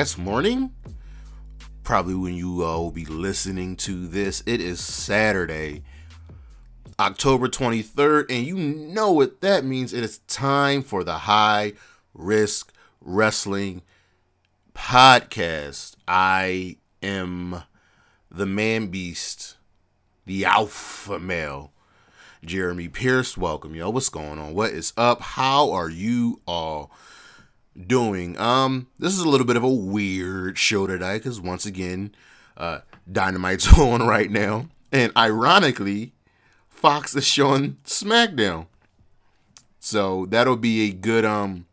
guess, morning. Probably when you uh, will be listening to this. It is Saturday, October 23rd, and you know what that means. It is time for the High Risk Wrestling Podcast. I am the man beast, the alpha male, Jeremy Pierce. Welcome, yo. What's going on? What is up? How are you all doing? Um, this is a little bit of a weird show today because once again, uh, Dynamite's on right now, and ironically, Fox is showing SmackDown. So that'll be a good um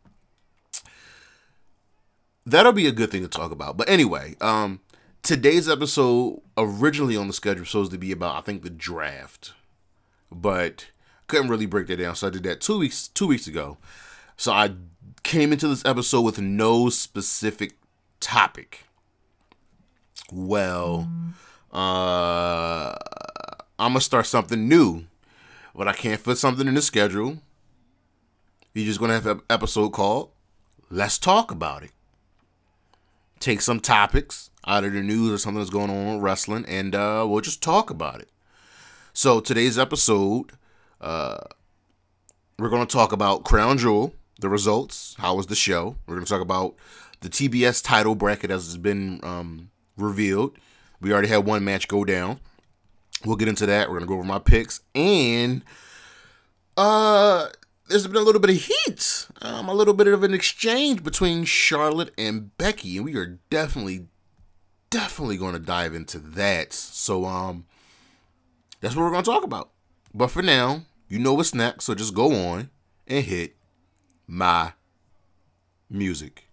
that'll be a good thing to talk about. But anyway, um today's episode originally on the schedule was supposed to be about I think the draft. But couldn't really break that down. So I did that two weeks two weeks ago. So I came into this episode with no specific topic. Well, uh I'm gonna start something new, but I can't fit something in the schedule. You're just gonna have an episode called "Let's Talk About It." Take some topics out of the news or something that's going on with wrestling, and uh, we'll just talk about it. So today's episode, uh, we're gonna talk about Crown Jewel, the results, how was the show. We're gonna talk about the TBS title bracket as it's been um, revealed. We already had one match go down. We'll get into that. We're gonna go over my picks and uh there's been a little bit of heat, um, a little bit of an exchange between Charlotte and Becky, and we are definitely, definitely going to dive into that. So, um, that's what we're going to talk about. But for now, you know what's next, so just go on and hit my music.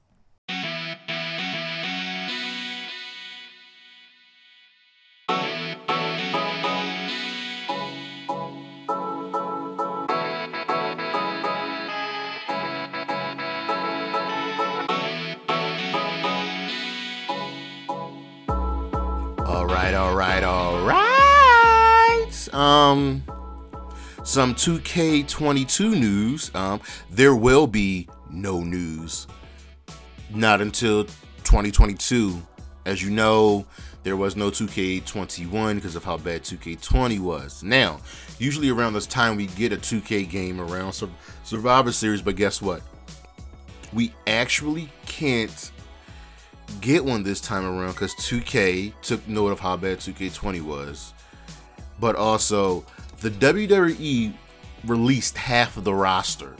All right, all right, all right. Um, some 2K22 news. Um, there will be no news. Not until 2022. As you know, there was no 2K21 because of how bad 2K20 was. Now, usually around this time we get a 2K game around Sur- Survivor Series, but guess what? We actually can't get one this time around because 2K took note of how bad 2K20 was. But also, the WWE released half of the roster.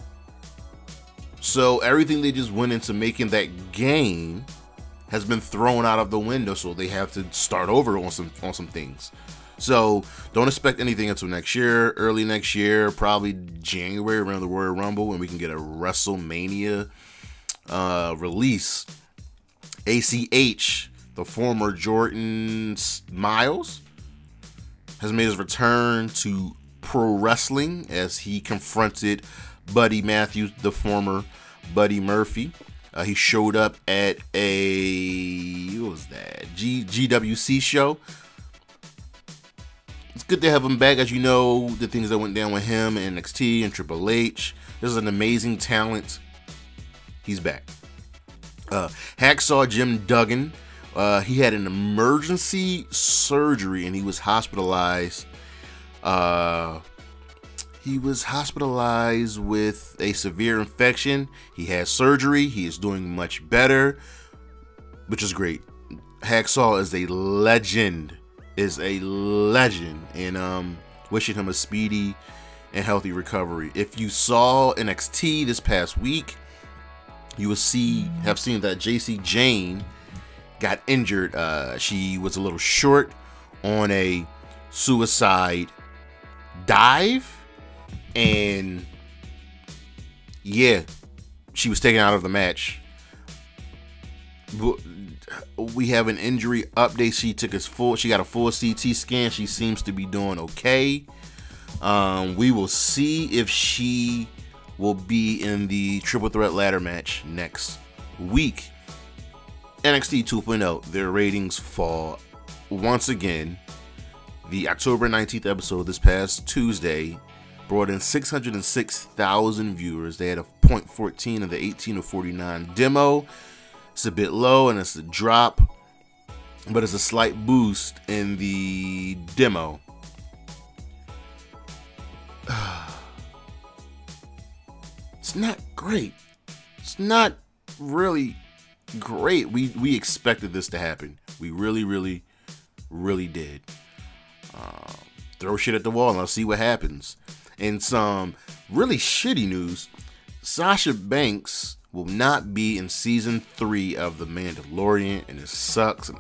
So everything they just went into making that game has been thrown out of the window. So they have to start over on some on some things. So don't expect anything until next year, early next year, probably January around the Royal Rumble, when we can get a WrestleMania uh, release. ACH, the former Jordan Miles, has made his return to pro wrestling as he confronted Buddy Matthews, the former Buddy Murphy. Uh, he showed up at a what was that G, GWC show. It's good to have him back, as you know the things that went down with him and NXT and Triple H. This is an amazing talent. He's back. Uh, Hacksaw Jim Duggan. Uh, he had an emergency surgery and he was hospitalized. Uh, he was hospitalized with a severe infection. He had surgery. He is doing much better, which is great. Hacksaw is a legend. Is a legend, and um, wishing him a speedy and healthy recovery. If you saw NXT this past week, you will see have seen that Jacy Jayne got injured. Uh, she was a little short on a suicide dive, and yeah, she was taken out of the match. We have an injury update. She took a full. She got a full CT scan. She seems to be doing okay. Um, we will see if she will be in the triple threat ladder match next week. NXT 2.0, their ratings fall once again. The October 19th episode this past Tuesday brought in 606,000 viewers. They had a 0.14 of the 18 of 49 demo. It's a bit low and it's a drop, but it's a slight boost in the demo. It's not great. It's not really great. We we expected this to happen. We really, really, really did. Um, throw shit at the wall and let's see what happens. And some really shitty news Sasha Banks will not be in season three of The Mandalorian, and it sucks.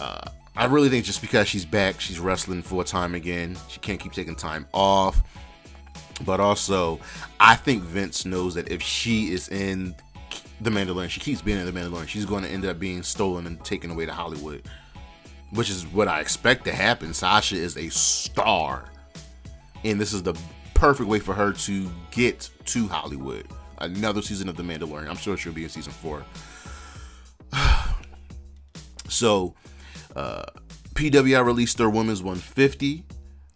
Uh, I really think just because she's back, she's wrestling full time again. She can't keep taking time off. But also, I think Vince knows that if she is in The Mandalorian, she keeps being in The Mandalorian, she's going to end up being stolen and taken away to Hollywood, which is what I expect to happen. Sasha is a star, and this is the perfect way for her to get to Hollywood. Another season of The Mandalorian. I'm sure she'll be in season four. so, uh, PWI released their Women's 150,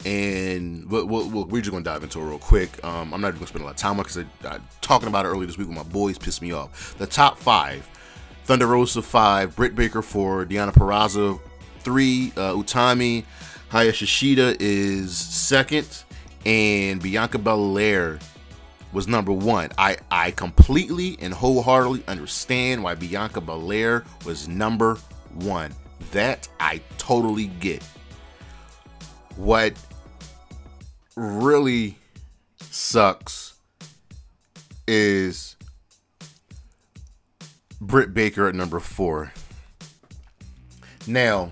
and we'll, we'll, we're just gonna dive into it real quick. Um, I'm not even gonna spend a lot of time on because I, I talking about it earlier this week with my boys pissed me off. The top five: Thunder Rosa five, Britt Baker four, Deonna Purrazzo three, uh, Utami Hayashishita is second and Bianca Belair was number one. I, I completely and wholeheartedly understand why Bianca Belair was number one. That I totally get. What really sucks is Britt Baker at number four. Now,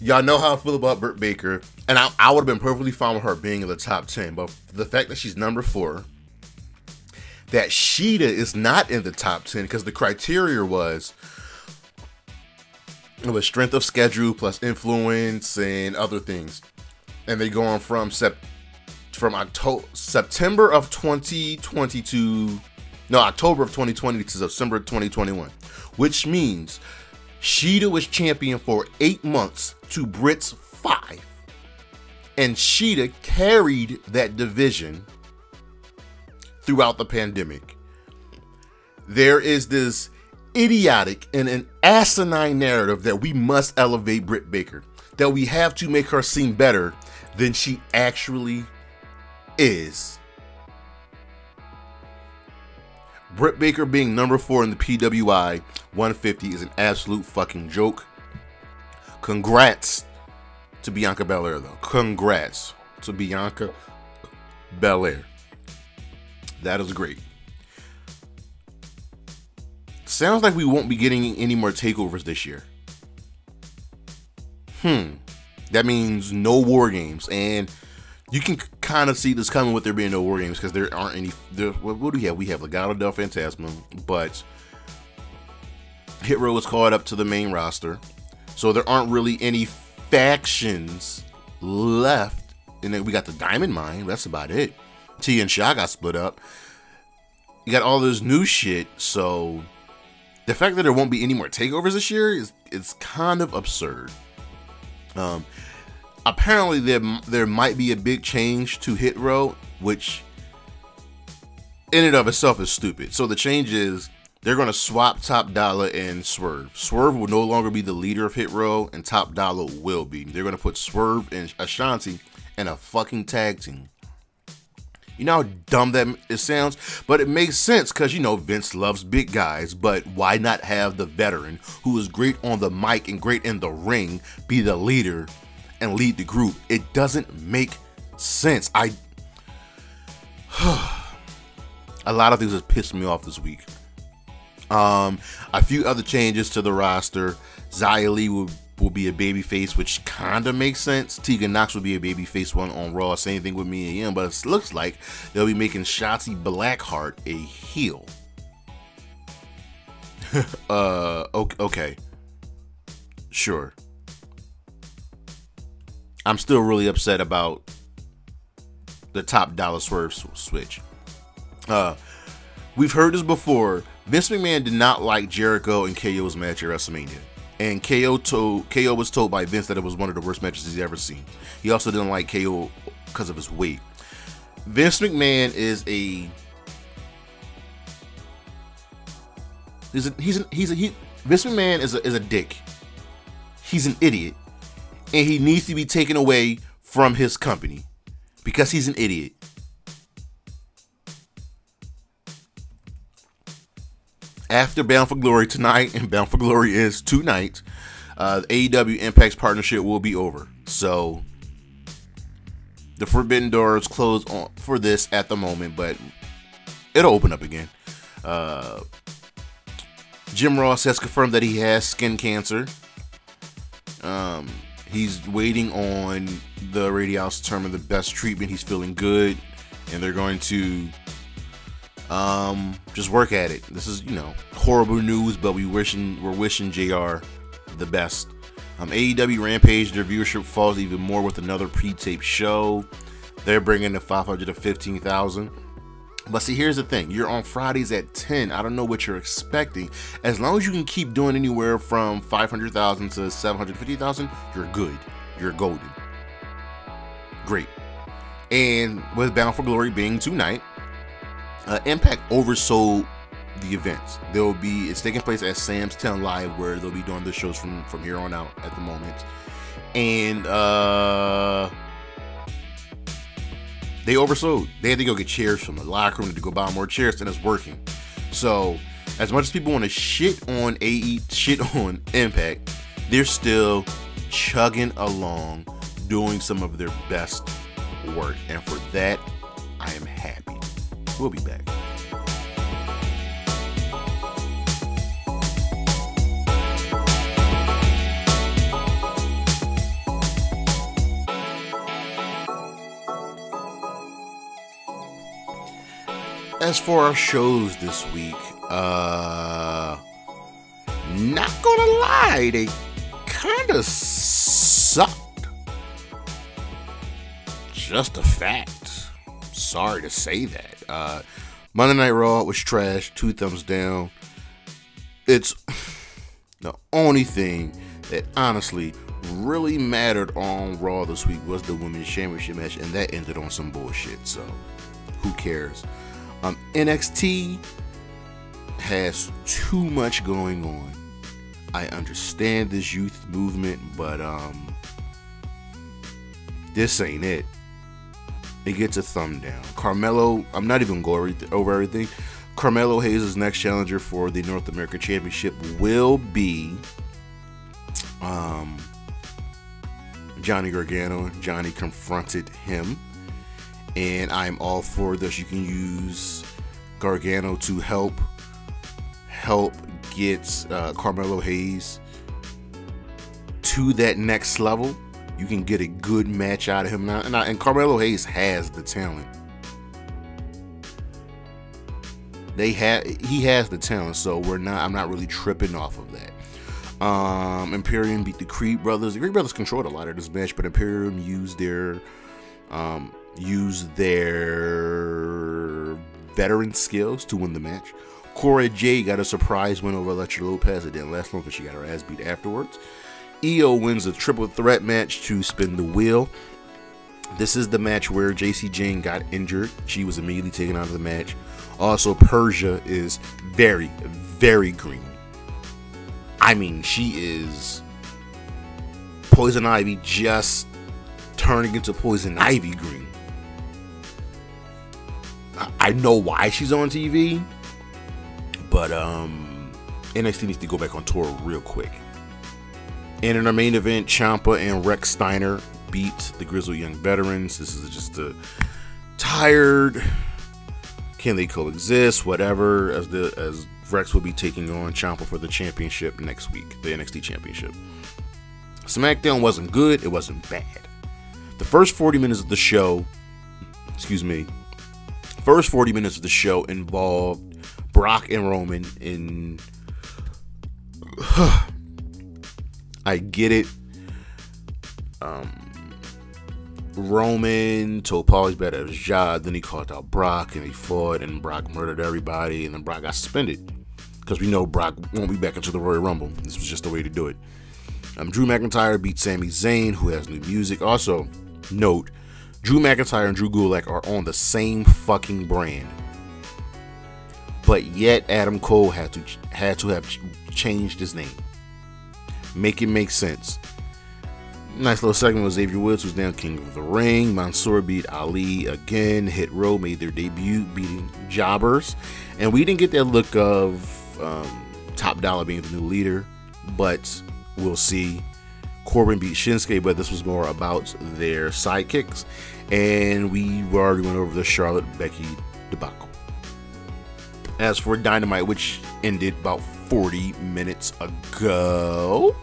y'all know how I feel about Britt Baker and I, I would have been perfectly fine with her being in the top 10, but the fact that she's number four, that Shida is not in the top 10 because the criteria was it was strength of schedule plus influence and other things. And they go on from sep- from October September of 2022 no October of 2020 to September 2021, which means Shida was champion for eight months to Britt's five and Shida carried that division throughout the pandemic. There is this idiotic and an asinine narrative that we must elevate Britt Baker, that we have to make her seem better than she actually is. Britt Baker being number four in the PWI 150 is an absolute fucking joke. Congrats to Bianca Belair, though. Congrats to Bianca Belair. That is great. Sounds like we won't be getting any more takeovers this year. Hmm. That means no war games. And you can kind of see this coming with there being no war games because there aren't any. There, what, what, do we have? We have Legado del Fantasma, but Hit Row is caught up to the main roster. So there aren't really any factions left. And then we got the Diamond Mine. That's about it. Tian Sha got split up. You got all this new shit. So the fact that there won't be any more takeovers this year is it's kind of absurd. Um, apparently there there might be a big change to Hit Row, which in and of itself is stupid. So the change is they're going to swap Top Dollar and Swerve. Swerve will no longer be the leader of Hit Row, and Top Dollar will be. They're going to put Swerve and Ashanti in a fucking tag team. You know how dumb that it sounds, but it makes sense because you know Vince loves big guys. But why not have the veteran who is great on the mic and great in the ring be the leader and lead the group? It doesn't make sense. I a lot of things have pissed me off this week. Um, a few other changes to the roster. Xia Li will, will be a babyface, which kind of makes sense. Tegan Nox will be a babyface one on Raw. Same thing with Mia Yim, but it looks like they'll be making Shotzi Blackheart a heel. uh, okay. Sure. I'm still really upset about the top dollar swerve switch. Uh, we've heard this before. Vince McMahon did not like Jericho and KO's match at WrestleMania. And KO told KO was told by Vince that it was one of the worst matches he's ever seen. He also didn't like KO because of his weight. Vince McMahon is a He's a, he's a, he's a, he, Vince McMahon is a, is a dick. He's an idiot, and he needs to be taken away from his company because he's an idiot. After Bound for Glory tonight, and Bound for Glory is tonight, uh, the AEW Impact's partnership will be over. So the Forbidden Door is closed on, for this at the moment, but it'll open up again. Uh, Jim Ross has confirmed that he has skin cancer. Um, he's waiting on the radiologist to determine the best treatment. He's feeling good, and they're going to um, just work at it. This is you know horrible news, but we wishing we're wishing Jr. the best. Um, AEW Rampage, their viewership falls even more with another pre-tape show. They're bringing the 515,000. But see, here's the thing: you're on Fridays at 10. I don't know what you're expecting. As long as you can keep doing anywhere from 500,000 to 750,000, you're good. You're golden. Great. And with Bound for Glory being tonight, uh, Impact oversold the events. There will be it's taking place at Sam's Town Live, where they'll be doing the shows from from here on out at the moment, and uh they oversold. They had to go get chairs from the locker room to go buy more chairs, and it's working. So, as much as people want to shit on AE, shit on Impact, they're still chugging along, doing some of their best work, and for that, I am happy. We'll be back. As for our shows this week, uh, not gonna lie, they kind of sucked. Just a fact. Sorry to say that. Uh, Monday Night Raw was trash. Two thumbs down. It's the only thing that honestly really mattered on Raw this week was the Women's Championship match, and that ended on some bullshit. So, who cares? Um, NXT has too much going on. I understand this youth movement, but um, this ain't it. It gets a thumb down. Carmelo, I'm not even going over everything. Carmelo Hayes' next challenger for the North American Championship will be um, Johnny Gargano. Johnny confronted him and I'm all for this. You can use Gargano to help help get uh, Carmelo Hayes to that next level. You can get a good match out of him now, and, I, and Carmelo Hayes has the talent. They have he has the talent, so we're not. I'm not really tripping off of that. Um, Imperium beat the Creed brothers. The Creed brothers controlled a lot of this match, but Imperium used their um, use their veteran skills to win the match. Cora Jade got a surprise win over Elektra Lopez. It didn't last long because she got her ass beat afterwards. Io wins the triple threat match to spin the wheel. This is the match where Jacy Jayne got injured. She was immediately taken out of the match. Also, Persia is very, very green. I mean, she is Poison Ivy just turning into Poison Ivy green. I know why she's on TV, but um, NXT needs to go back on tour real quick. And in our main event, Ciampa and Rex Steiner beat the Grizzled Young Veterans. This is just a tired. Can they coexist? Whatever. As the as Rex will be taking on Ciampa for the championship next week, the NXT championship. SmackDown wasn't good. It wasn't bad. The first 40 minutes of the show, excuse me, First 40 minutes of the show involved Brock and Roman in. I get it. Um, Roman told Paul he's better at his job. Then he called out Brock and he fought, and Brock murdered everybody, and then Brock got suspended because we know Brock won't be back into the Royal Rumble. This was just the way to do it. Um, Drew McIntyre beat Sami Zayn, who has new music. Also, note Drew McIntyre and Drew Gulak are on the same fucking brand. But yet Adam Cole had to had to have changed his name. Make it make sense. Nice little segment with Xavier Woods, who's now king of the ring. Mansoor beat Ali again. Hit Row made their debut, beating Jobbers, and we didn't get that look of um, Top Dollar being the new leader, but we'll see. Corbin beat Shinsuke, but this was more about their sidekicks, and we already went over the Charlotte Becky debacle. As for Dynamite, which ended about 40 minutes ago,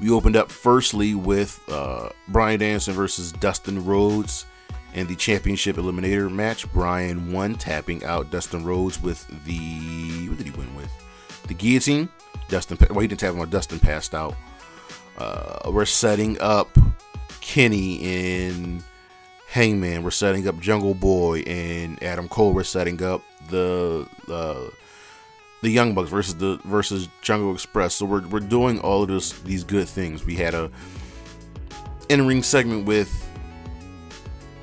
we opened up firstly with uh, Bryan Danielson versus Dustin Rhodes in the championship eliminator match. Bryan won, tapping out Dustin Rhodes with the what did he win with? The guillotine. Dustin, well, he didn't tap him. Dustin passed out. Uh, we're setting up Kenny in Hangman. We're setting up Jungle Boy and Adam Cole. We're setting up the uh, the Young Bucks versus the versus Jungle Express. So we're we're doing all of this these good things. We had a in ring segment with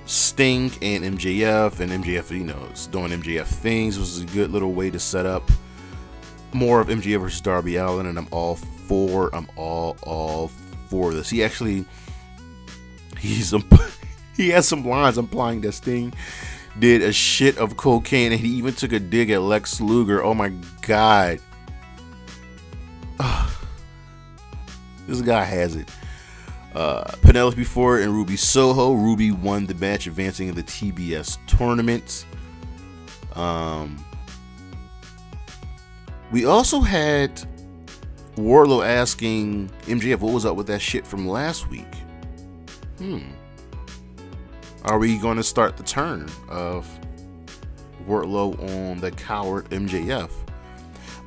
Sting and MJF, and MJF, you know, doing MJF things. It was a good little way to set up more of MJF versus Darby Allin, and I'm all for. I'm all all for this. He actually he's he has some lines implying that Sting did a shit of cocaine, and he even took a dig at Lex Luger. Oh my god. this guy has it. Uh, Penelope Ford and Ruby Soho. Ruby won the match, advancing in the TBS tournament. Um, we also had Wardlow asking MJF what was up with that shit from last week. Hmm. Are we going to start the turn of Wardlow on the coward MJF?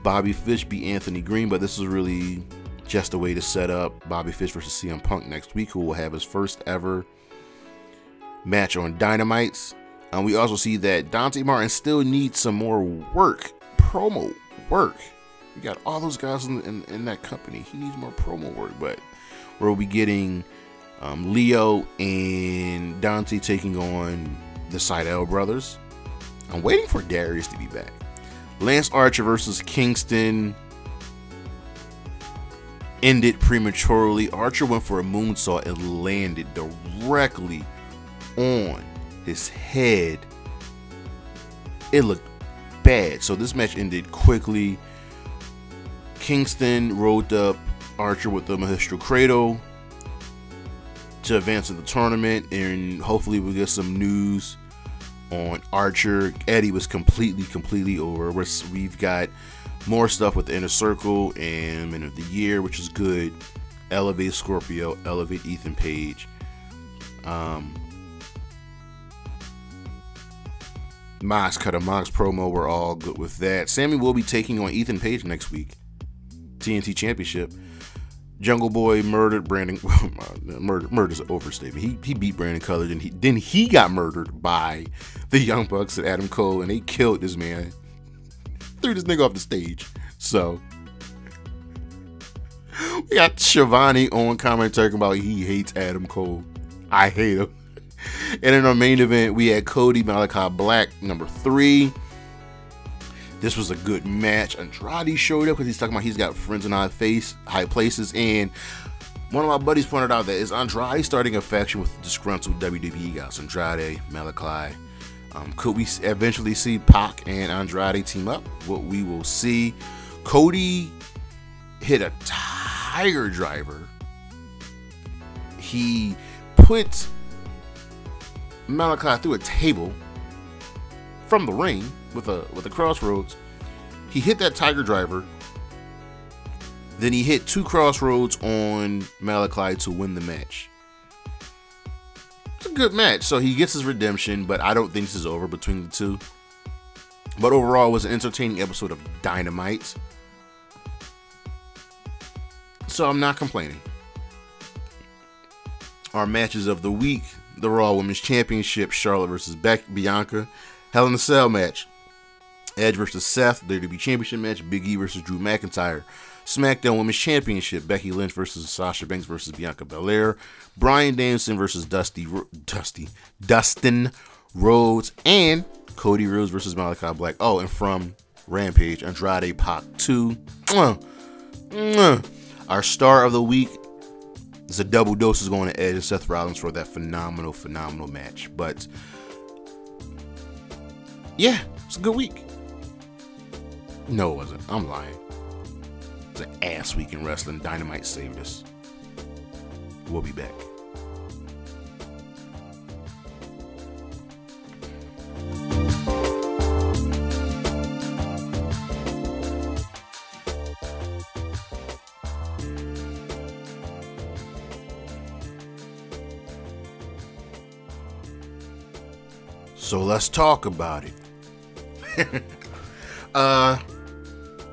Bobby Fish beat Anthony Green, but this is really just a way to set up Bobby Fish versus CM Punk next week, who will have his first ever match on Dynamites. And we also see that Dante Martin still needs some more work, promo work. We got all those guys in, in, in that company. He needs more promo work, but we'll be getting um, Leo and Dante taking on the Sydal brothers. I'm waiting for Darius to be back. Lance Archer versus Kingston ended prematurely. Archer went for a moonsault and landed directly on his head. It looked bad. So this match ended quickly. Kingston rolled up Archer with the Magistral Cradle to advance in the tournament, and hopefully we'll get some news on Archer. Eddie was completely, completely over. We're, we've got more stuff with the Inner Circle and Men of the Year, which is good. Elevate Scorpio, elevate Ethan Page. Um, Mox cut a Mox promo. We're all good with that. Sammy will be taking on Ethan Page next week. TNT Championship. Jungle Boy murdered Brandon. Oh murder, murder's an overstatement. He he beat Brandon Cutler, and he then he got murdered by the Young Bucks and Adam Cole, and they killed this man. Threw this nigga off the stage. So we got Schiavone on comment talking about he hates Adam Cole. I hate him. And in our main event, we had Cody Malakai Black, number three. This was a good match. Andrade showed up because he's talking about he's got friends in high face, high places, and one of my buddies pointed out that is Andrade starting a faction with disgruntled WWE guys. Andrade, Malakai. Um, could we eventually see Pac and Andrade team up? What we will see. Cody hit a tiger driver. He put Malakai through a table from the ring with a with a crossroads. He hit that Tiger Driver. Then he hit two crossroads on Malakai to win the match. It's a good match. So he gets his redemption, but I don't think this is over between the two. But overall, it was an entertaining episode of Dynamite. So I'm not complaining. Our matches of the week the Raw Women's Championship, Charlotte versus Bianca. Hell in a Cell match, Edge versus Seth, WWE Championship match, Big E versus Drew McIntyre. SmackDown Women's Championship, Becky Lynch versus Sasha Banks versus Bianca Belair. Bryan Danielson versus Dusty, Dusty, Dustin Rhodes, and Cody Rhodes versus Malakai Black. Oh, and from Rampage, Andrade Pac 2. Mwah. Mwah. Our star of the week is a double dose is going to Edge and Seth Rollins for that phenomenal, phenomenal match. But yeah, it's a good week. No, it wasn't. I'm lying. It's an ass week in wrestling. Dynamite saved us. We'll be back. So let's talk about it. uh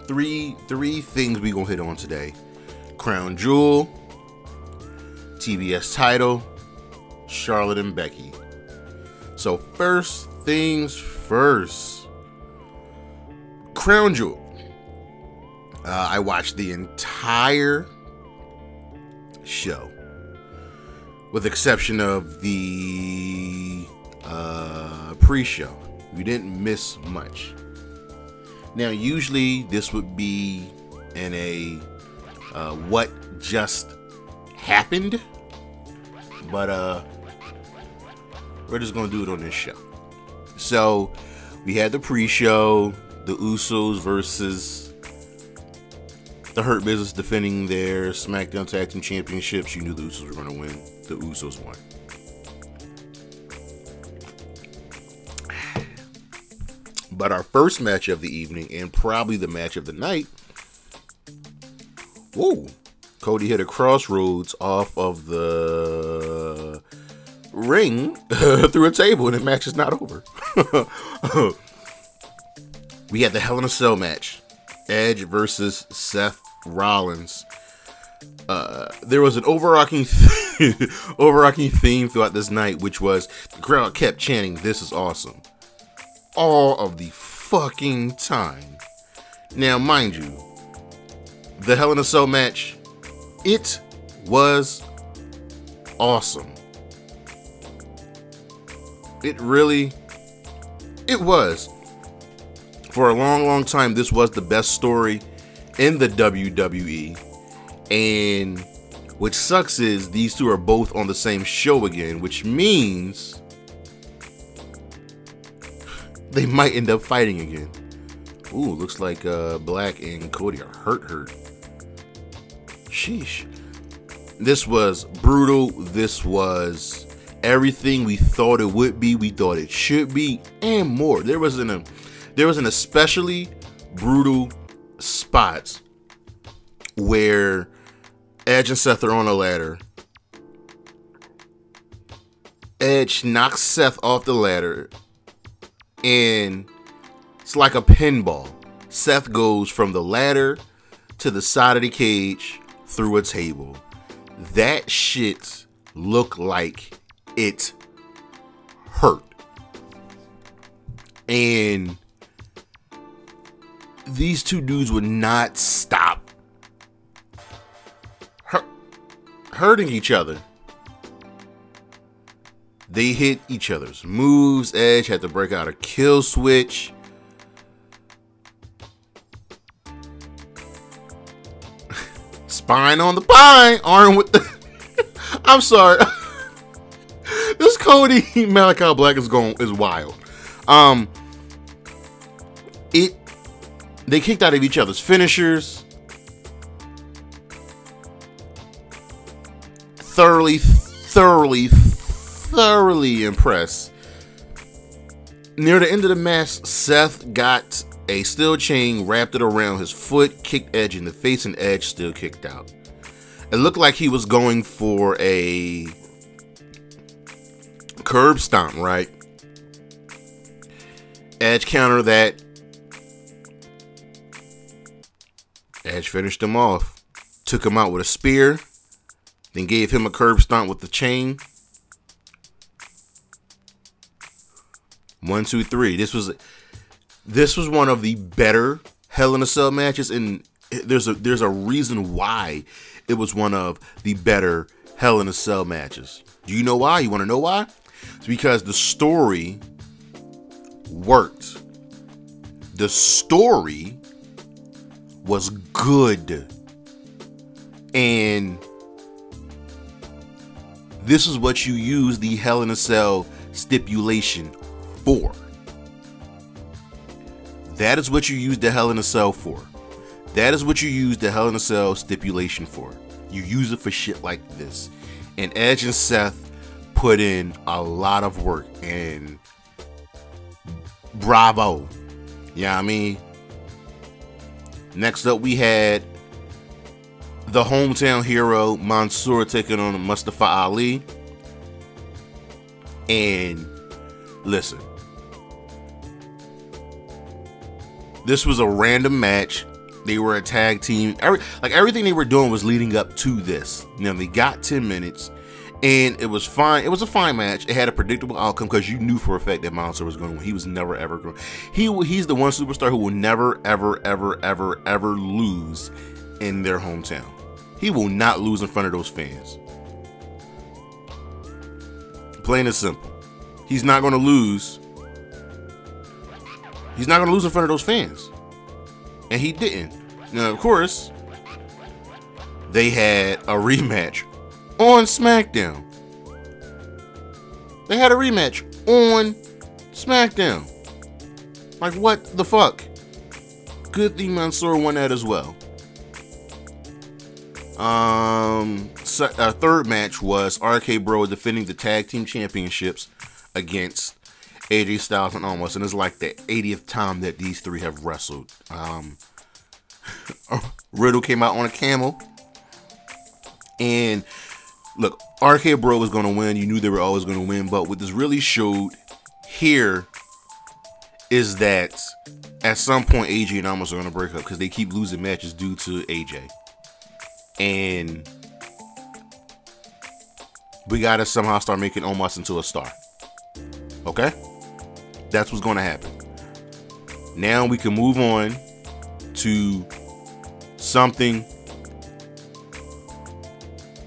three three things we gonna hit on today. Crown Jewel, TBS title, Charlotte and Becky. So first things first. Crown Jewel. Uh, I watched the entire show, with exception of the uh, pre-show. We didn't miss much. Now, usually this would be in a uh, what just happened, but uh, we're just gonna do it on this show. So we had the pre-show, the Usos versus the Hurt Business defending their SmackDown Tag Team Championships. You knew the Usos were gonna win. The Usos won. But our first match of the evening, and probably the match of the night, whoa, Cody hit a crossroads off of the ring through a table, and the match is not over. we had the Hell in a Cell match Edge versus Seth Rollins. Uh, there was an overarching overarching theme throughout this night, which was the crowd kept chanting, "This is awesome." All of the fucking time. Now, mind you, the Hell in a Cell match, it was awesome. It really, it was. For a long, long time, this was the best story in the WWE. And which sucks is these two are both on the same show again, which means they might end up fighting again. Ooh, looks like uh, Black and Cody are hurt, hurt. Sheesh. This was brutal. This was everything we thought it would be. We thought it should be, and more. There was an a, there was an especially brutal spot where Edge and Seth are on a ladder. Edge knocks Seth off the ladder and it's like a pinball. Seth goes from the ladder to the side of the cage through a table. That shit looked like it hurt. And these two dudes would not stop hurting each other. They hit each other's moves. Edge had to break out a kill switch. Spine on the pine, arm with the. I'm sorry. this Cody Malakai Black is going is wild. Um, it they kicked out of each other's finishers. Thoroughly, thoroughly, thoroughly impressed. Near the end of the match, Seth got a steel chain wrapped it around his foot, kicked Edge in the face, and Edge still kicked out. It looked like he was going for a curb stomp, right? Edge counter that. Edge finished him off. Took him out with a spear. Then gave him a curb stomp with the chain. One, two, three. This was this was one of the better Hell in a Cell matches, and there's a there's a reason why it was one of the better Hell in a Cell matches. Do you know why? You want to know why? It's because the story worked. The story was good. And this is what you use the Hell in a Cell stipulation for. That is what you use the Hell in a Cell for. That is what you use the Hell in a Cell stipulation for. You use it for shit like this. And Edge and Seth put in a lot of work and bravo. Yeah, I mean. Next up, we had the hometown hero Mansoor taking on Mustafa Ali. And listen, this was a random match. They were a tag team. Every, like everything they were doing was leading up to this. You know, they got 10 minutes and it was fine. It was a fine match. It had a predictable outcome because you knew for a fact that Mansoor was going to win. He was never ever going. He he's the one superstar who will never ever ever ever ever lose in their hometown. He will not lose in front of those fans. Plain and simple. He's not going to lose. He's not going to lose in front of those fans. And he didn't. Now, of course, they had a rematch on SmackDown. They had a rematch on SmackDown. Like, what the fuck? Good thing Mansoor won that as well. Um, so our third match was RK Bro defending the tag team championships against AJ Styles and Omos, and it's like the 80th time that these three have wrestled. Um, Riddle came out on a camel, and look, RK Bro was going to win. You knew they were always going to win, but what this really showed here is that at some point AJ and Omos are going to break up because they keep losing matches due to AJ and we gotta somehow start making Omos into a star. Okay? That's what's gonna happen. Now we can move on to something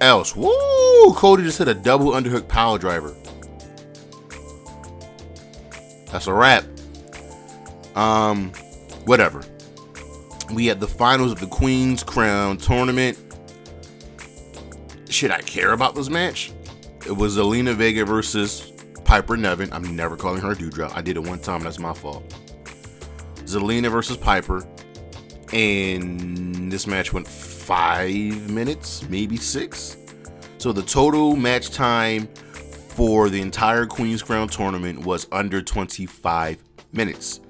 else. Woo! Cody just hit a double underhook power driver. That's a wrap. Um, whatever. We had the finals of the Queen's Crown tournament should I care about this match? It was Zelina Vega versus Piper Niven. I'm never calling her a Doudrop. I did it one time. That's my fault. Zelina versus Piper. And this match went five minutes, maybe six. So the total match time for the entire Queen's Crown tournament was under 25 minutes.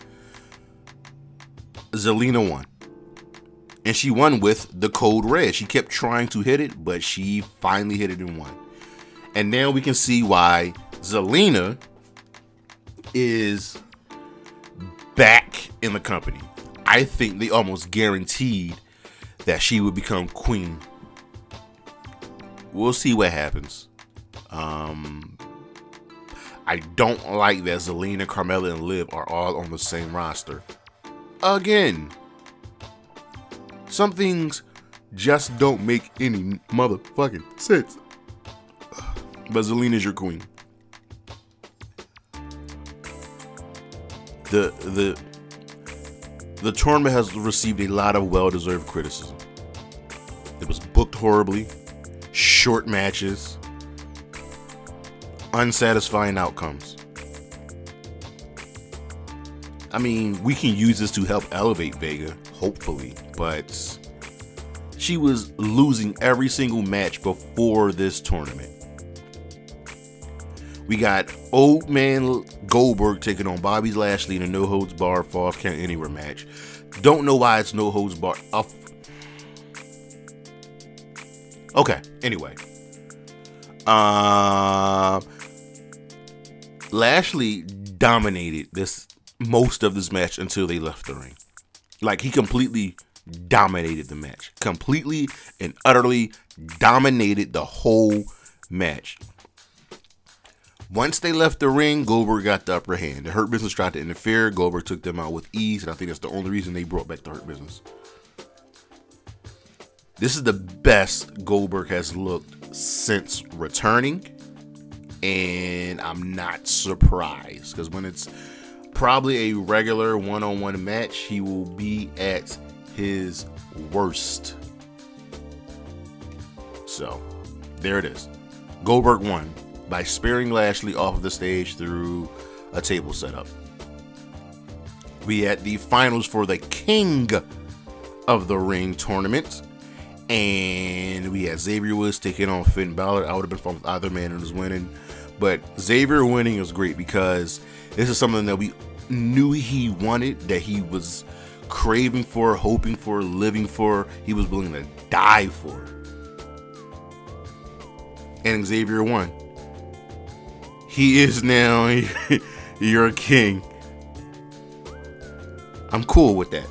Zelina won and she won with the code red. She kept trying to hit it, but she finally hit it and won. And now we can see why Zelina is back in the company. I think they almost guaranteed that she would become queen. We'll see what happens. Um, I don't like that Zelina, Carmella, and Liv are all on the same roster. Again, some things just don't make any motherfucking sense. But Zelina's your queen. The the the tournament has received a lot of well-deserved criticism. It was booked horribly, short matches, unsatisfying outcomes. I mean, we can use this to help elevate Vega, hopefully, but she was losing every single match before this tournament. We got Old Man Goldberg taking on Bobby Lashley in a no holds bar falls count anywhere match. Don't know why it's no holds bar. Okay, anyway. Uh, Lashley dominated this most of this match until they left the ring. Like he completely dominated the match. Completely and utterly dominated the whole match. Once they left the ring, Goldberg got the upper hand. The Hurt Business tried to interfere. Goldberg took them out with ease, and I think that's the only reason they brought back the Hurt Business. This is the best Goldberg has looked since returning, and I'm not surprised because when it's probably a regular one on one match, he will be at his worst. So, there it is. Goldberg won by spearing Lashley off of the stage through a table setup. We had the finals for the King of the Ring tournament. And we had Xavier Woods taking on Finn Balor. I would have been fine with either man who was winning. But Xavier winning is great because this is something that we knew he wanted, that he was craving for, hoping for, living for, he was willing to die for. And Xavier won. He is now your king. I'm cool with that.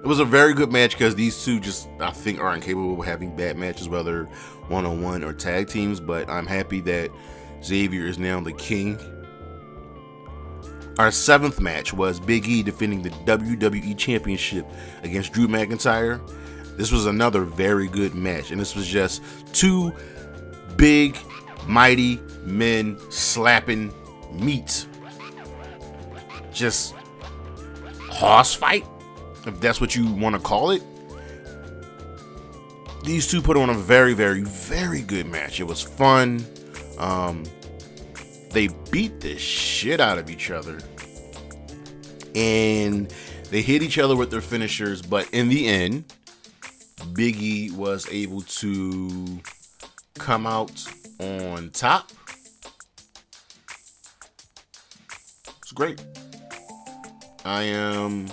It was a very good match because these two just, I think, are incapable of having bad matches, whether one on one or tag teams. But I'm happy that Xavier is now the king. Our seventh match was Big E defending the WWE Championship against Drew McIntyre. This was another very good match, and this was just two big, mighty men slapping meat. Just horse fight, if that's what you want to call it. These two put on a very, very, very good match. It was fun. Um, they beat the shit out of each other. And they hit each other with their finishers, but in the end, Biggie was able to come out on top. It's great. I am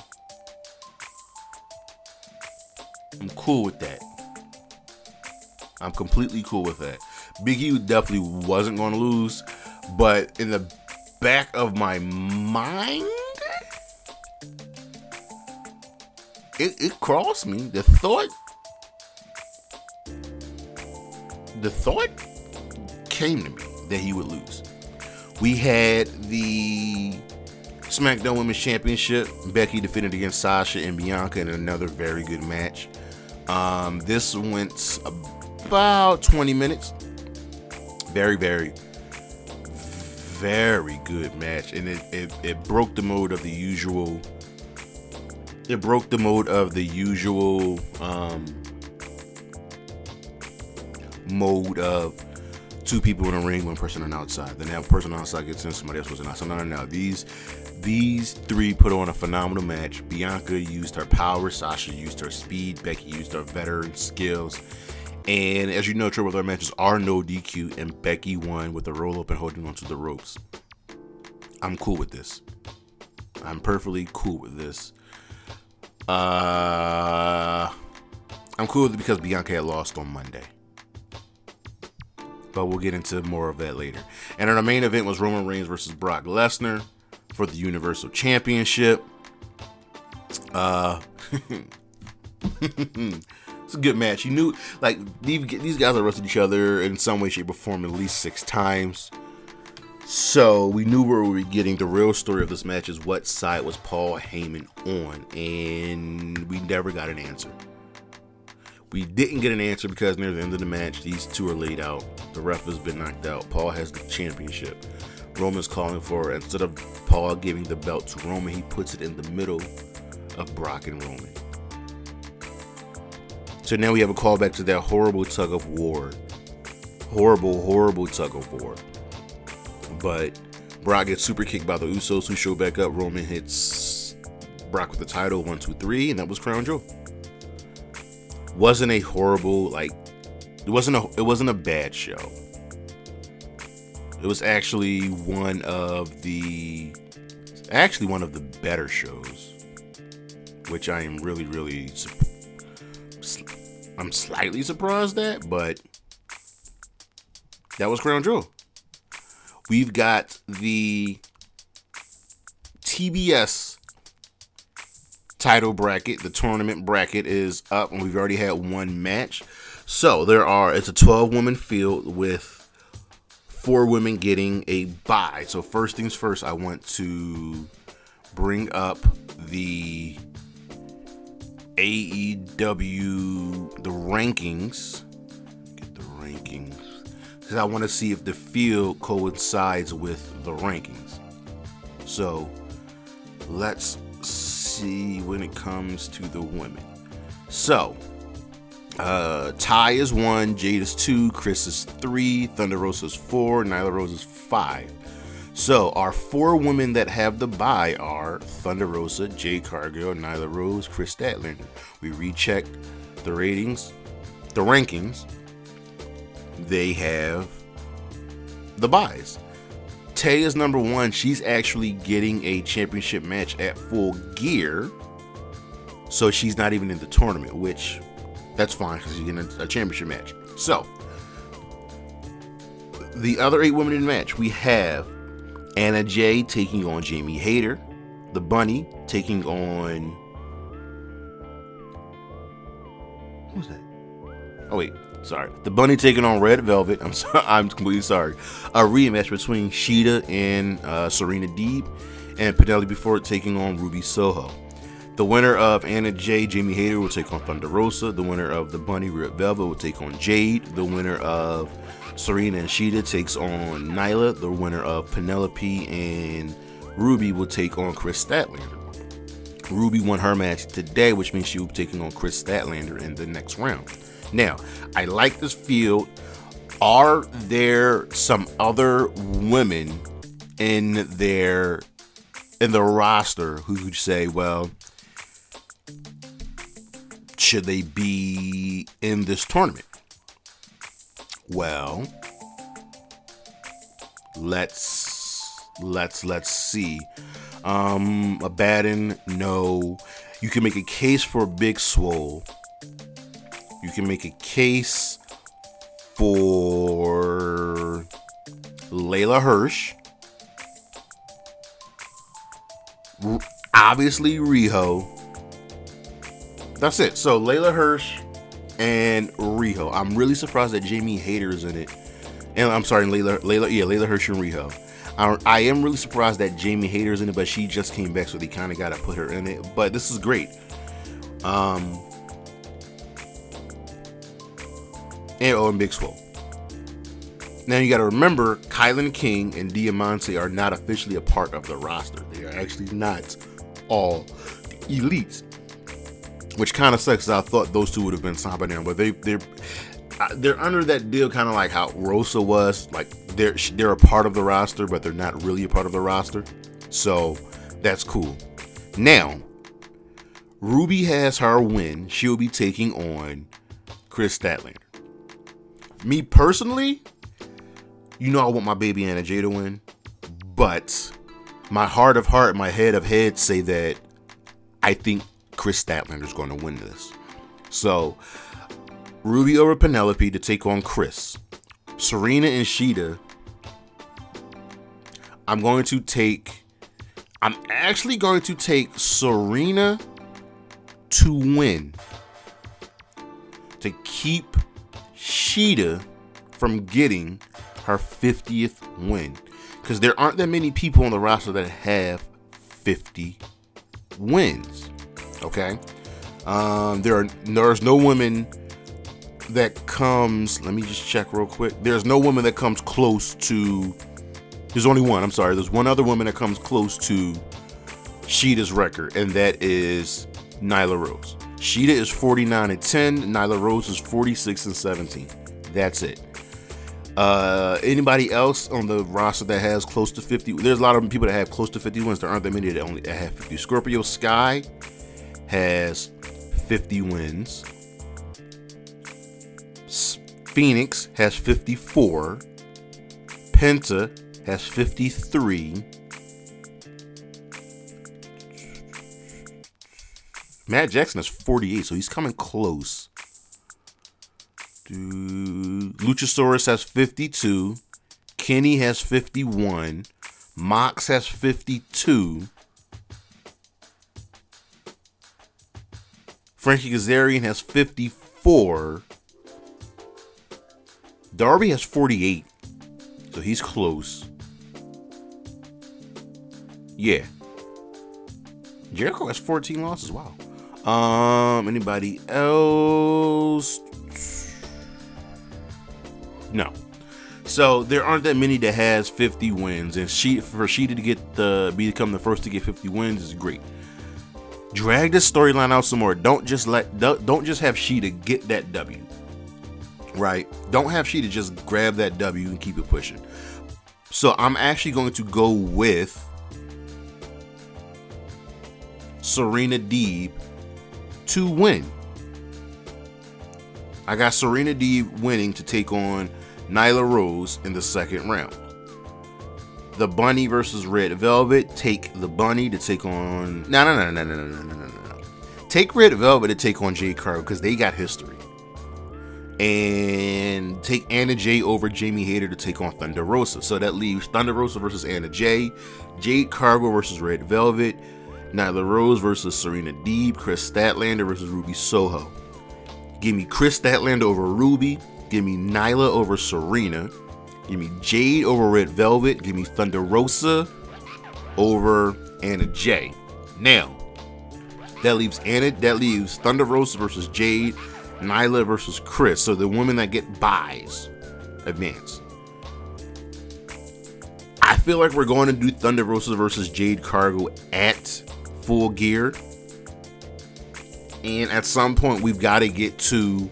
I'm cool with that. I'm completely cool with that. Biggie definitely wasn't going to lose, but in the back of my mind, it, it crossed me. The thought, the thought came to me that he would lose. We had the SmackDown Women's Championship. Becky defended against Sasha and Bianca in another very good match. Um, this went about 20 minutes. Very, very, very good match. And it, it, it broke the mode of the usual. It broke the mode of the usual um, mode of two people in a ring, one person on the outside. Then that person on the outside gets in, somebody else was in. So no, no, no. These these three put on a phenomenal match. Bianca used her power, Sasha used her speed, Becky used her veteran skills. And as you know, triple threat matches are no DQ, and Becky won with a roll up and holding onto the ropes. I'm cool with this. I'm perfectly cool with this. Uh, I'm cool with it because Bianca had lost on Monday. But we'll get into more of that later. And our main event was Roman Reigns versus Brock Lesnar for the Universal Championship. Uh, it's a good match. You knew, like, these guys have wrestled each other in some way, shape, or form at least six times. So we knew where we were getting. The real story of this match is what side was Paul Heyman on, and we never got an answer. We didn't get an answer because near the end of the match, these two are laid out. The ref has been knocked out. Paul has the championship. Roman's calling for instead of Paul giving the belt to Roman, he puts it in the middle of Brock and Roman. So now we have a callback to that horrible tug of war. Horrible, horrible tug of war. But Brock gets super kicked by the Usos who show back up. Roman hits Brock with the title, one, two, three, and that was Crown Jewel. Wasn't a horrible, like, it wasn't a it wasn't a bad show. It was actually one of the actually one of the better shows, which I am really really I'm slightly surprised at, but that was Crown Jewel. We've got the TBS title bracket. The tournament bracket is up, and we've already had one match. So there are. It's a 12 woman field with four women getting a bye. So first things first, I want to bring up the AEW the rankings. Get the rankings because I want to see if the field coincides with the rankings. So let's see when it comes to the women. So, uh, Tay is one, Jade is two, Kris is three, Thunder Rosa is four, Nyla Rose is five. So our four women that have the buy are Thunder Rosa, Jade Cargill, Nyla Rose, Kris Statlander. We rechecked the ratings, the rankings. They have the buys. Tay is number one. She's actually getting a championship match at full gear. So she's not even in the tournament, which that's fine because she's getting a, a championship match. So the other eight women in the match, we have Anna Jay taking on Jamie Hayter, the Bunny taking on. Who's that? Oh wait, sorry. The Bunny taking on Red Velvet. I'm sorry. I'm completely sorry. A rematch between Shida and uh, Serena Deeb, and Penelope Ford taking on Ruby Soho. The winner of Anna Jay, Jamie Hayter will take on Thunder Rosa. The winner of the Bunny Red Velvet will take on Jade. The winner of Serena and Shida takes on Nyla. The winner of Penelope and Ruby will take on Kris Statlander. Ruby won her match today, which means she will be taking on Kris Statlander in the next round. Now, I like this field. Are there some other women in their in the roster who could say, well, should they be in this tournament? Well, let's let's let's see. Um, Abaddon, no. You can make a case for Big Swole. You can make a case for Layla Hirsch. Obviously, Riho. That's it. So Layla Hirsch and Riho. I'm really surprised that Jamie Hayter is in it. And I'm sorry, Layla, Leyla, yeah, Layla Hirsch and Riho. I, I am really surprised that Jamie Hayter's in it, but she just came back, so they kind of got to put her in it. But this is great. Um, and and Big Swole. Now you got to remember, Kilynn King and Diamante are not officially a part of the roster. They are actually not all elites which kind of sucks. I thought those two would have been signed by now, but they they're uh, they're under that deal, kind of like how Rosa was. Like they're they're a part of the roster, but they're not really a part of the roster. So that's cool. Now, Ruby has her win. She'll be taking on Kris Statlander. Me personally, you know I want my baby Anna Jay to win, but my heart of heart, my head of head say that I think Kris Statlander is going to win this. So, Ruby over Penelope to take on Kris. Serena and Shida. I'm going to take. I'm actually going to take Serena to win. To keep Shida from getting her 50th win. Because there aren't that many people on the roster that have 50 wins. Okay. Um, there are there's no woman that comes. Let me just check real quick. There's no woman that comes close to. There's only one. I'm sorry. There's one other woman that comes close to Shida's record, and that is Nyla Rose. Shida is 49 and 10. Nyla Rose is 46 and 17. That's it. Uh, anybody else on the roster that has close to 50? There's a lot of people that have close to 50 wins. There aren't that many that only have 50. Scorpio Sky has 50 wins. Phoenix has 54. Penta has 53. Matt Jackson has 48, so he's coming close. Dude. Luchasaurus has 52. Kenny has 51. Mox has 52. Frankie Kazarian has 54. Darby has 48. So he's close. Yeah. Jericho has 14 losses. Wow. Um, anybody else? No. So there aren't that many that has 50 wins, and she for Shida to get the become the first to get 50 wins is great. Drag this storyline out some more. Don't just let don't, just have Shida get that W. Right? Don't have Shida just grab that W and keep it pushing. So I'm actually going to go with Serena Deeb to win. I got Serena Deeb winning to take on Nyla Rose in the second round. The Bunny versus Red Velvet. Take the Bunny to take on. No, no, no, no, no, no, no, no, no. Take Red Velvet to take on Jade Cargill because they got history. And take Anna Jay over Jamie Hayter to take on Thunder Rosa. So that leaves Thunder Rosa versus Anna Jay, Jade Cargill versus Red Velvet, Nyla Rose versus Serena Deeb, Kris Statlander versus Ruby Soho. Give me Kris Statlander over Ruby. Give me Nyla over Serena. Give me Jade over Red Velvet. Give me Thunder Rosa over Anna Jay. Now, that leaves Anna. That leaves Thunder Rosa versus Jade. Nyla versus Kris. So the women that get buys advance. I feel like we're going to do Thunder Rosa versus Jade Cargill at full gear. And at some point, we've got to get to,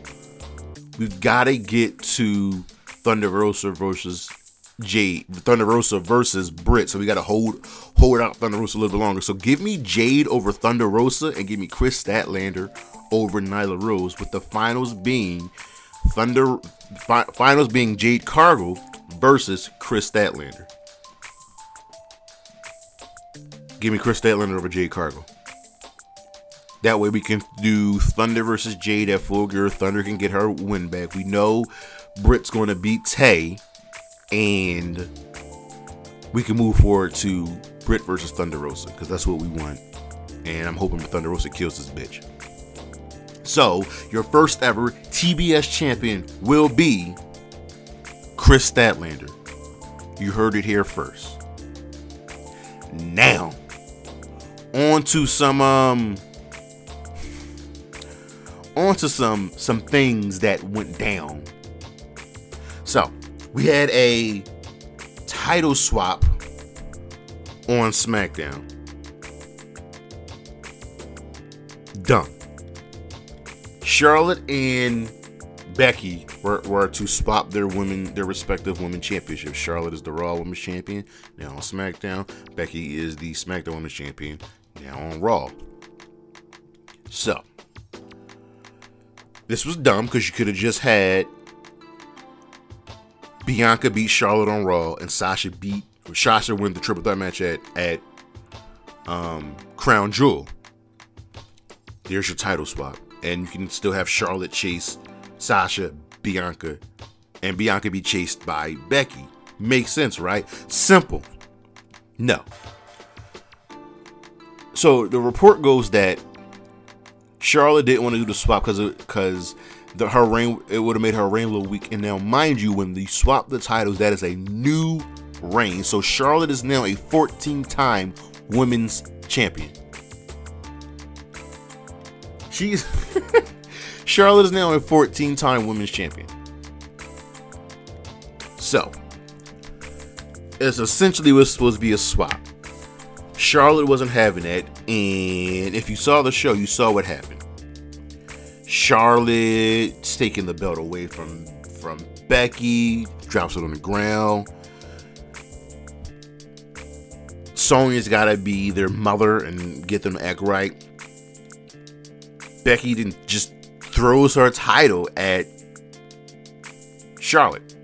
we've got to get to Thunder Rosa versus Jade, Thunder Rosa versus Britt. So we got to hold hold out Thunder Rosa a little bit longer. So give me Jade over Thunder Rosa and give me Kris Statlander over Nyla Rose, with the finals being Thunder fi- finals being Jade Cargill versus Kris Statlander. Give me Kris Statlander over Jade Cargill. That way we can do Thunder versus Jade at full gear. Thunder can get her win back. We know Britt's going to beat Tay, and we can move forward to Britt versus Thunder Rosa because that's what we want. And I'm hoping Thunder Rosa kills this bitch. So, your first ever TBS champion will be Kris Statlander. You heard it here first. Now, on to some um on to some some things that went down. So, we had a title swap on SmackDown. Done. Charlotte and Becky were, were to swap their women, their respective women championships. Charlotte is the Raw Women's Champion now on SmackDown. Becky is the SmackDown Women's Champion now on Raw. So, this was dumb because you could have just had Bianca beat Charlotte on Raw and Sasha beat Sasha win the triple threat match at at um, Crown Jewel. There's your title swap, and you can still have Charlotte chase Sasha, Bianca, and Bianca be chased by Becky. Makes sense, right? Simple. No. So the report goes that Charlotte didn't want to do the swap because because the her reign it would have made her reign a little weak. And now, mind you, when they swap the titles, that is a new reign. So Charlotte is now a 14-time women's champion. She's Charlotte is now a 14-time women's champion. So it's essentially was supposed to be a swap. Charlotte wasn't having it, and if you saw the show, you saw what happened. Charlotte's taking the belt away from from Becky, drops it on the ground. Sonya's got to be their mother and get them to act right. Becky didn't just throws her title at Charlotte.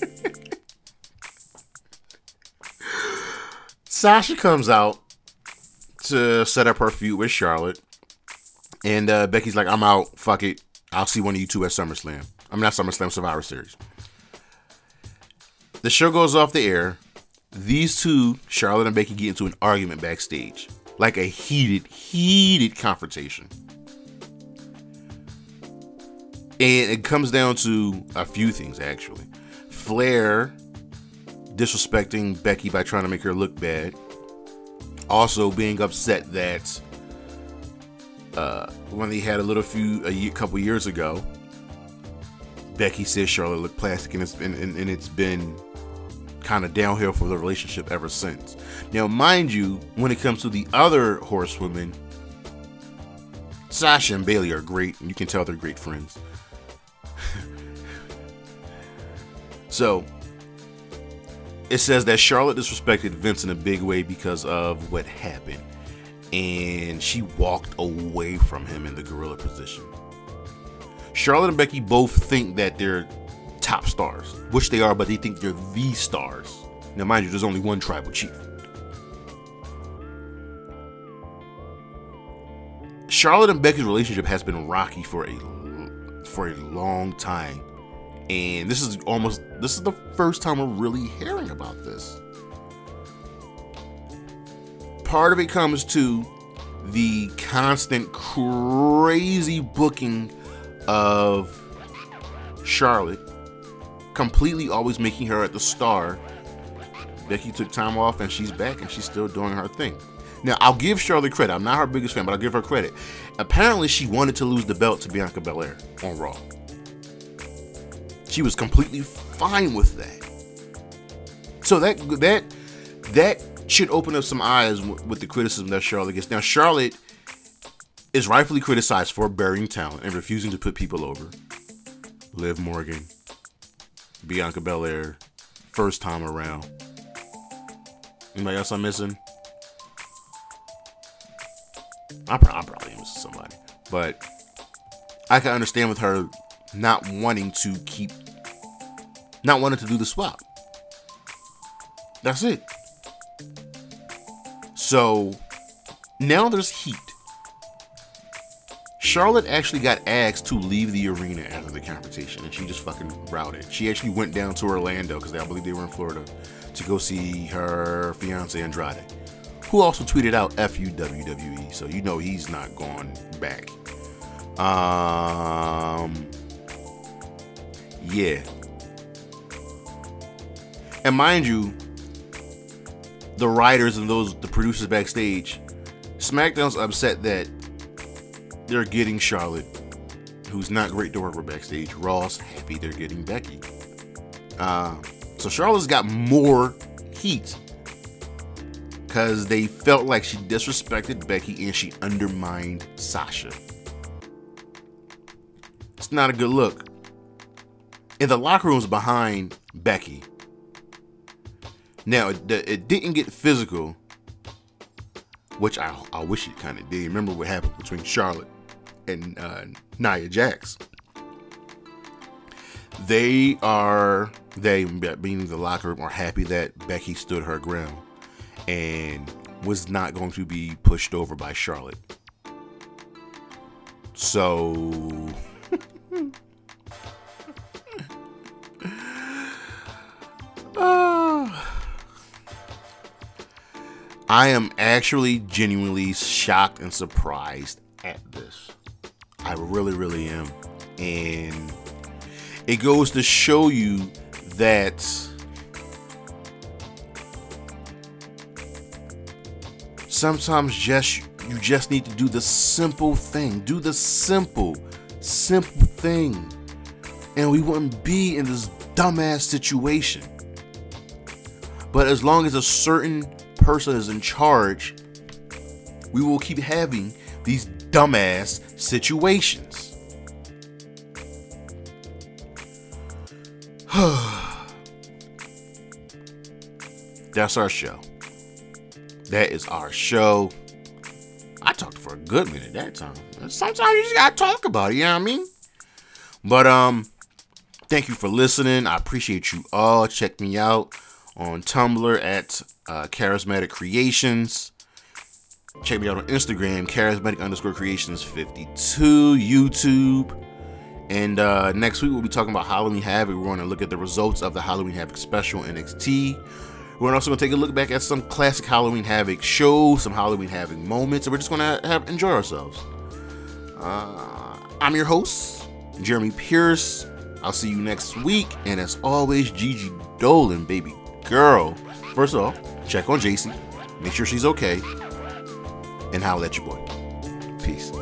Sasha comes out to set up her feud with Charlotte. And uh, Becky's like, I'm out. Fuck it. I'll see one of you two at SummerSlam. I'm not SummerSlam Survivor Series. The show goes off the air. These two, Charlotte and Becky, get into an argument backstage. Like a heated, heated confrontation. And it comes down to a few things, actually. Flair disrespecting Becky by trying to make her look bad. Also being upset that uh, when they had a little few a year, couple years ago, Becky says Charlotte looked plastic, and it's been and, and it's been kind of downhill for the relationship ever since. Now, mind you, when it comes to the other horsewomen, Sasha and Bayley are great, and you can tell they're great friends. so, it says that Charlotte disrespected Vince in a big way because of what happened, and she walked away from him in the gorilla position. Charlotte and Becky both think that they're top stars, which they are, but they think they're the stars. Now, mind you, there's only one tribal chief. Charlotte and Becky's relationship has been rocky for a for a long time, and this is almost this is the first time we're really hearing about this. Part of it comes to the constant crazy booking of Charlotte, completely always making her at the star. Becky took time off and she's back and she's still doing her thing. Now, I'll give Charlotte credit. I'm not her biggest fan, but I'll give her credit. Apparently, she wanted to lose the belt to Bianca Belair on Raw. She was completely fine with that. So that that that should open up some eyes with the criticism that Charlotte gets. Now, Charlotte is rightfully criticized for burying talent and refusing to put people over. Liv Morgan, Bianca Belair, first time around. Anybody else I'm missing? I'm, probably missing somebody, but I can understand with her not wanting to keep, not wanting to do the swap. That's it. So now there's heat. Charlotte actually got asked to leave the arena after the confrontation, and she just fucking routed. She actually went down to Orlando because I believe they were in Florida to go see her fiance Andrade, who also tweeted out "Fu WWE," so you know he's not going back. Um, yeah, and mind you, the writers and those the producers backstage, SmackDown's upset that they're getting Charlotte, who's not great to work with backstage. Raw's happy they're getting Becky. Uh, so Charlotte's got more heat because they felt like she disrespected Becky and she undermined Sasha. It's not a good look. And the locker room's behind Becky. Now, it, it didn't get physical, which I, I wish it kind of did. Remember what happened between Charlotte and uh, Nia Jax. They are, they being the locker room, are happy that Becky stood her ground and was not going to be pushed over by Charlotte. So. uh, I am actually genuinely shocked and surprised at this. I really, really am. And it goes to show you that sometimes just you just need to do the simple thing. Do the simple, simple thing. And we wouldn't be in this dumbass situation. But as long as a certain person is in charge, we will keep having these dumbass situations. That's our show. That is our show. I talked for a good minute that time. Sometimes you just gotta talk about it, you know what I mean? But um, thank you for listening. I appreciate you all. Check me out on Tumblr at uh, Charismatic Creations. Check me out on Instagram, charismatic underscore creations 52, YouTube. And uh, next week we'll be talking about Halloween Havoc. We're going to look at the results of the Halloween Havoc special NXT. We're also going to take a look back at some classic Halloween Havoc shows, some Halloween Havoc moments, and we're just going to have enjoy ourselves. Uh, I'm your host, Jeremy Pierce. I'll see you next week, and as always, Gigi Dolin, baby girl. First of all, check on Jacy, make sure she's okay and holler at your boy. Peace.